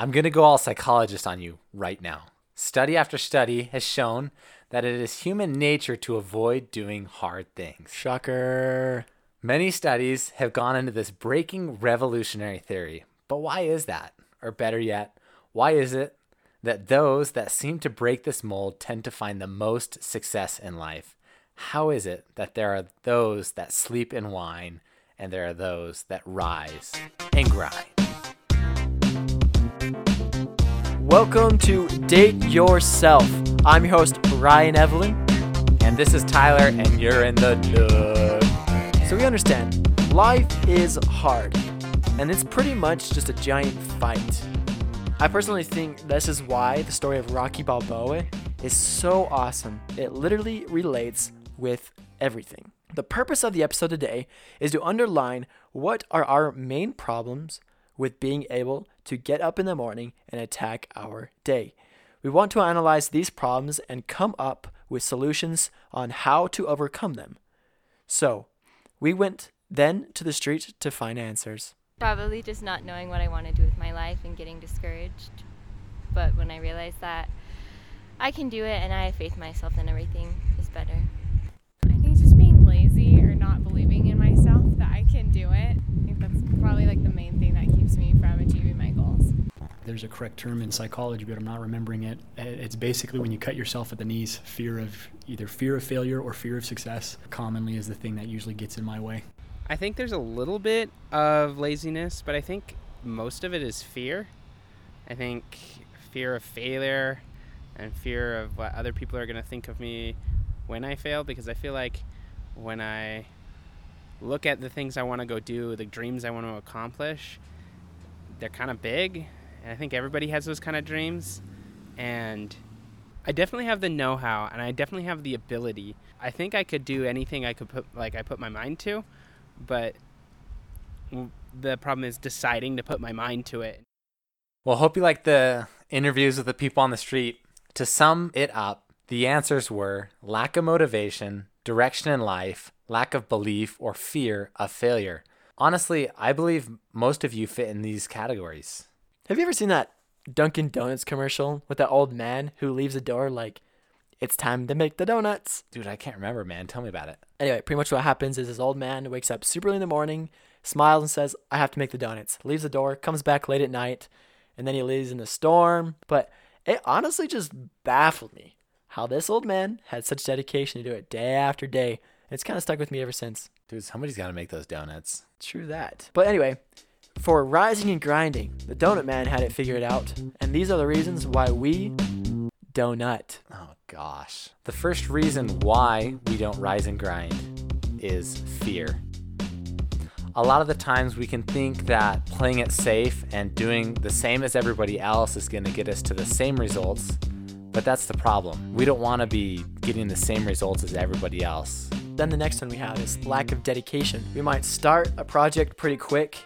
I'm going to go all psychologist on you right now. Study after study has shown that it is human nature to avoid doing hard things. Shocker. Many studies have gone into this breaking revolutionary theory. But why is that? Or better yet, why is it that those that seem to break this mold tend to find the most success in life? How is it that there are those that sleep and whine and there are those that rise and grind? Welcome to Date Yourself. I'm your host, Ryan Evelyn. And this is Tyler, and you're in the Nook. So we understand life is hard, and it's pretty much just a giant fight. I personally think this is why the story of Rocky Balboa is so awesome. It literally relates with everything. The purpose of the episode today is to underline what are our main problems with being able to get up in the morning and attack our day. We want to analyze these problems and come up with solutions on how to overcome them. So, we went then to the street to find answers. Probably just not knowing what I want to do with my life and getting discouraged. But when I realized that I can do it and I have faith in myself, then everything is better. I think just being lazy or not believing in myself that I can do it. I think that's probably like the main thing that keeps me from achieving my goals. There's a correct term in psychology, but I'm not remembering it. Uh, It's basically when you cut yourself at the knees. Fear of either fear of failure or fear of success commonly is the thing that usually gets in my way. I think there's a little bit of laziness, but I think most of it is fear. I think fear of failure and fear of what other people are going to think of me when I fail because I feel like when I look at the things I want to go do, the dreams I want to accomplish, they're kind of big. And I think everybody has those kind of dreams. And I definitely have the know how and I definitely have the ability. I think I could do anything I could put, like, I put my mind to but the problem is deciding to put my mind to it. Well, hope you like the interviews with the people on the street. To sum it up, the answers were lack of motivation, direction in life, lack of belief, or fear of failure. Honestly, I believe most of you fit in these categories. Have you ever seen that Dunkin' Donuts commercial with that old man who leaves the door like, it's time to make the donuts? Dude, I can't remember, man. Tell me about it. Anyway, pretty much what happens is this old man wakes up super early in the morning, smiles and says, I have to make the donuts. Leaves the door, comes back late at night, and then he leaves in a storm. But it honestly just baffled me how this old man had such dedication to do it day after day. It's kind of stuck with me ever since. Dude, somebody's got to make those donuts. True that. But anyway, for rising and grinding, the donut man had it figured out. And these are the reasons why we donut. Oh, gosh. The first reason why we don't rise and grind is fear. A lot of the times we can think that playing it safe and doing the same as everybody else is going to get us to the same results, but that's the problem. We don't want to be getting the same results as everybody else. Then the next one we have is lack of dedication. We might start a project pretty quick,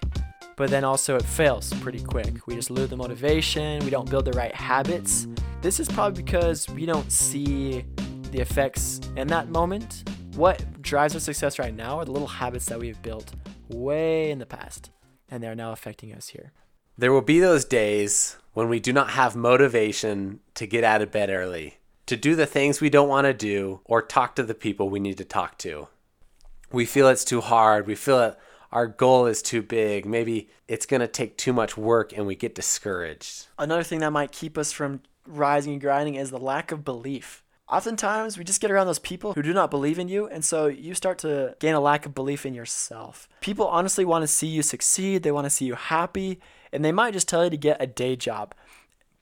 but then also it fails pretty quick. We just lose the motivation, we don't build the right habits. This is probably because we don't see the effects in that moment. What drives our success right now are the little habits that we've built way in the past, and they're now affecting us here. There will be those days when we do not have motivation to get out of bed early, to do the things we don't want to do, or talk to the people we need to talk to. We feel it's too hard. We feel that our goal is too big. Maybe it's going to take too much work and we get discouraged. Another thing that might keep us from rising and grinding is the lack of belief. Oftentimes, we just get around those people who do not believe in you, and so you start to gain a lack of belief in yourself. People honestly want to see you succeed, they want to see you happy, and they might just tell you to get a day job.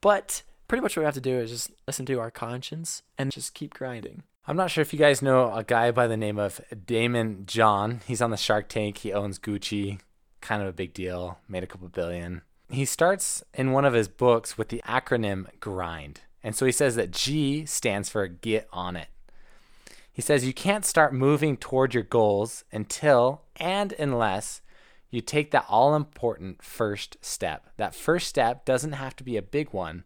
But pretty much what we have to do is just listen to our conscience and just keep grinding. I'm not sure if you guys know a guy by the name of Daymond John. He's on the Shark Tank. He owns Gucci. Kind of a big deal. Made a couple billion. He starts in one of his books with the acronym GRIND. And so he says that G stands for get on it. He says you can't start moving toward your goals until and unless you take that all important first step. That first step doesn't have to be a big one,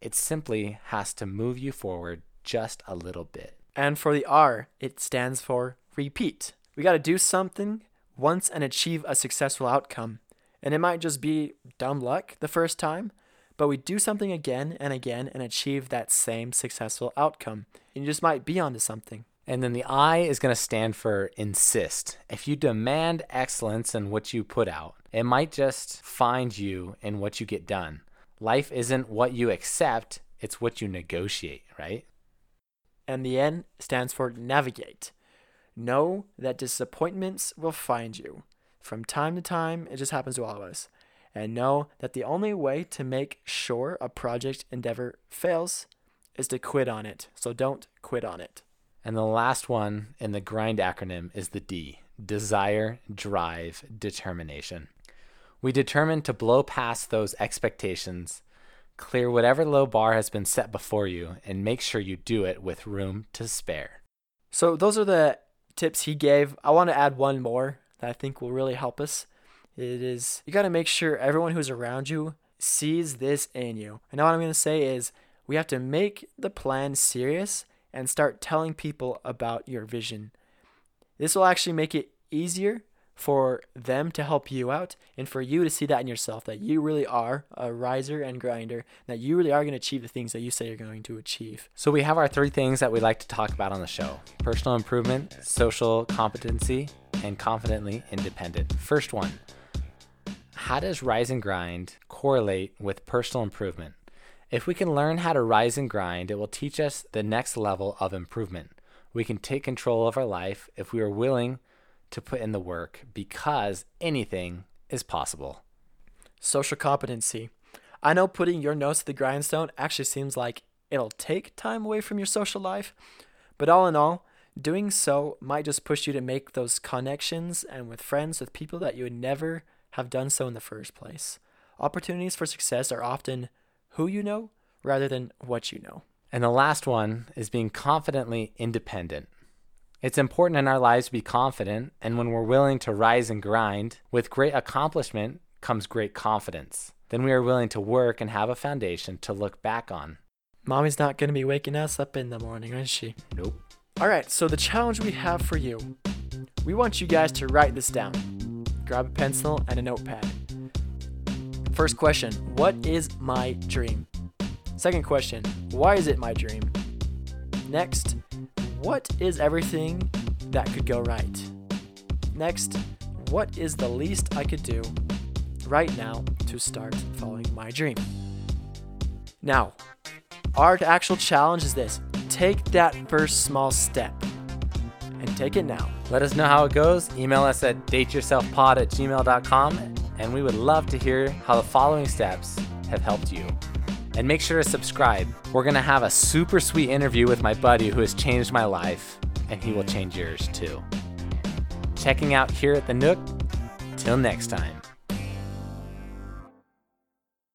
it simply has to move you forward just a little bit. And for the R, it stands for repeat. We got to do something once and achieve a successful outcome. And it might just be dumb luck the first time, but we do something again and again and achieve that same successful outcome. And you just might be onto something. And then the I is going to stand for insist. If you demand excellence in what you put out, it might just find you in what you get done. Life isn't what you accept, it's what you negotiate, right? And the N stands for navigate. Know that disappointments will find you. From time to time, it just happens to all of us. And know that the only way to make sure a project endeavor fails is to quit on it. So don't quit on it. And the last one in the grind acronym is the D desire, drive, determination. We determine to blow past those expectations, clear whatever low bar has been set before you, and make sure you do it with room to spare. So, those are the tips he gave. I want to add one more that I think will really help us. It is you got to make sure everyone who's around you sees this in you. And now what I'm going to say is we have to make the plan serious and start telling people about your vision. This will actually make it easier for them to help you out and for you to see that in yourself that you really are a riser and grinder, that you really are going to achieve the things that you say you're going to achieve. So, we have our three things that we like to talk about on the show personal improvement, social competency, and confidently independent. First one How does rise and grind correlate with personal improvement? If we can learn how to rise and grind, it will teach us the next level of improvement. We can take control of our life if we are willing to put in the work because anything is possible. Social competency. I know putting your nose to the grindstone actually seems like it'll take time away from your social life, but all in all, doing so might just push you to make those connections and with friends with people that you would never have done so in the first place. Opportunities for success are often who you know rather than what you know. And the last one is being confidently independent. It's important in our lives to be confident, and when we're willing to rise and grind, with great accomplishment comes great confidence. Then we are willing to work and have a foundation to look back on. Mommy's not going to be waking us up in the morning, is she? Nope. All right, so the challenge we have for you we want you guys to write this down. Grab a pencil and a notepad. First question What is my dream? Second question Why is it my dream? Next, what is everything that could go right? Next, what is the least I could do right now to start following my dream? Now, our actual challenge is this take that first small step and take it now. Let us know how it goes. Email us at dateyourselfpod at gmail.com, and we would love to hear how the following steps have helped you. And make sure to subscribe. We're going to have a super sweet interview with my buddy who has changed my life, and he will change yours too. Checking out here at the Nook. Till next time.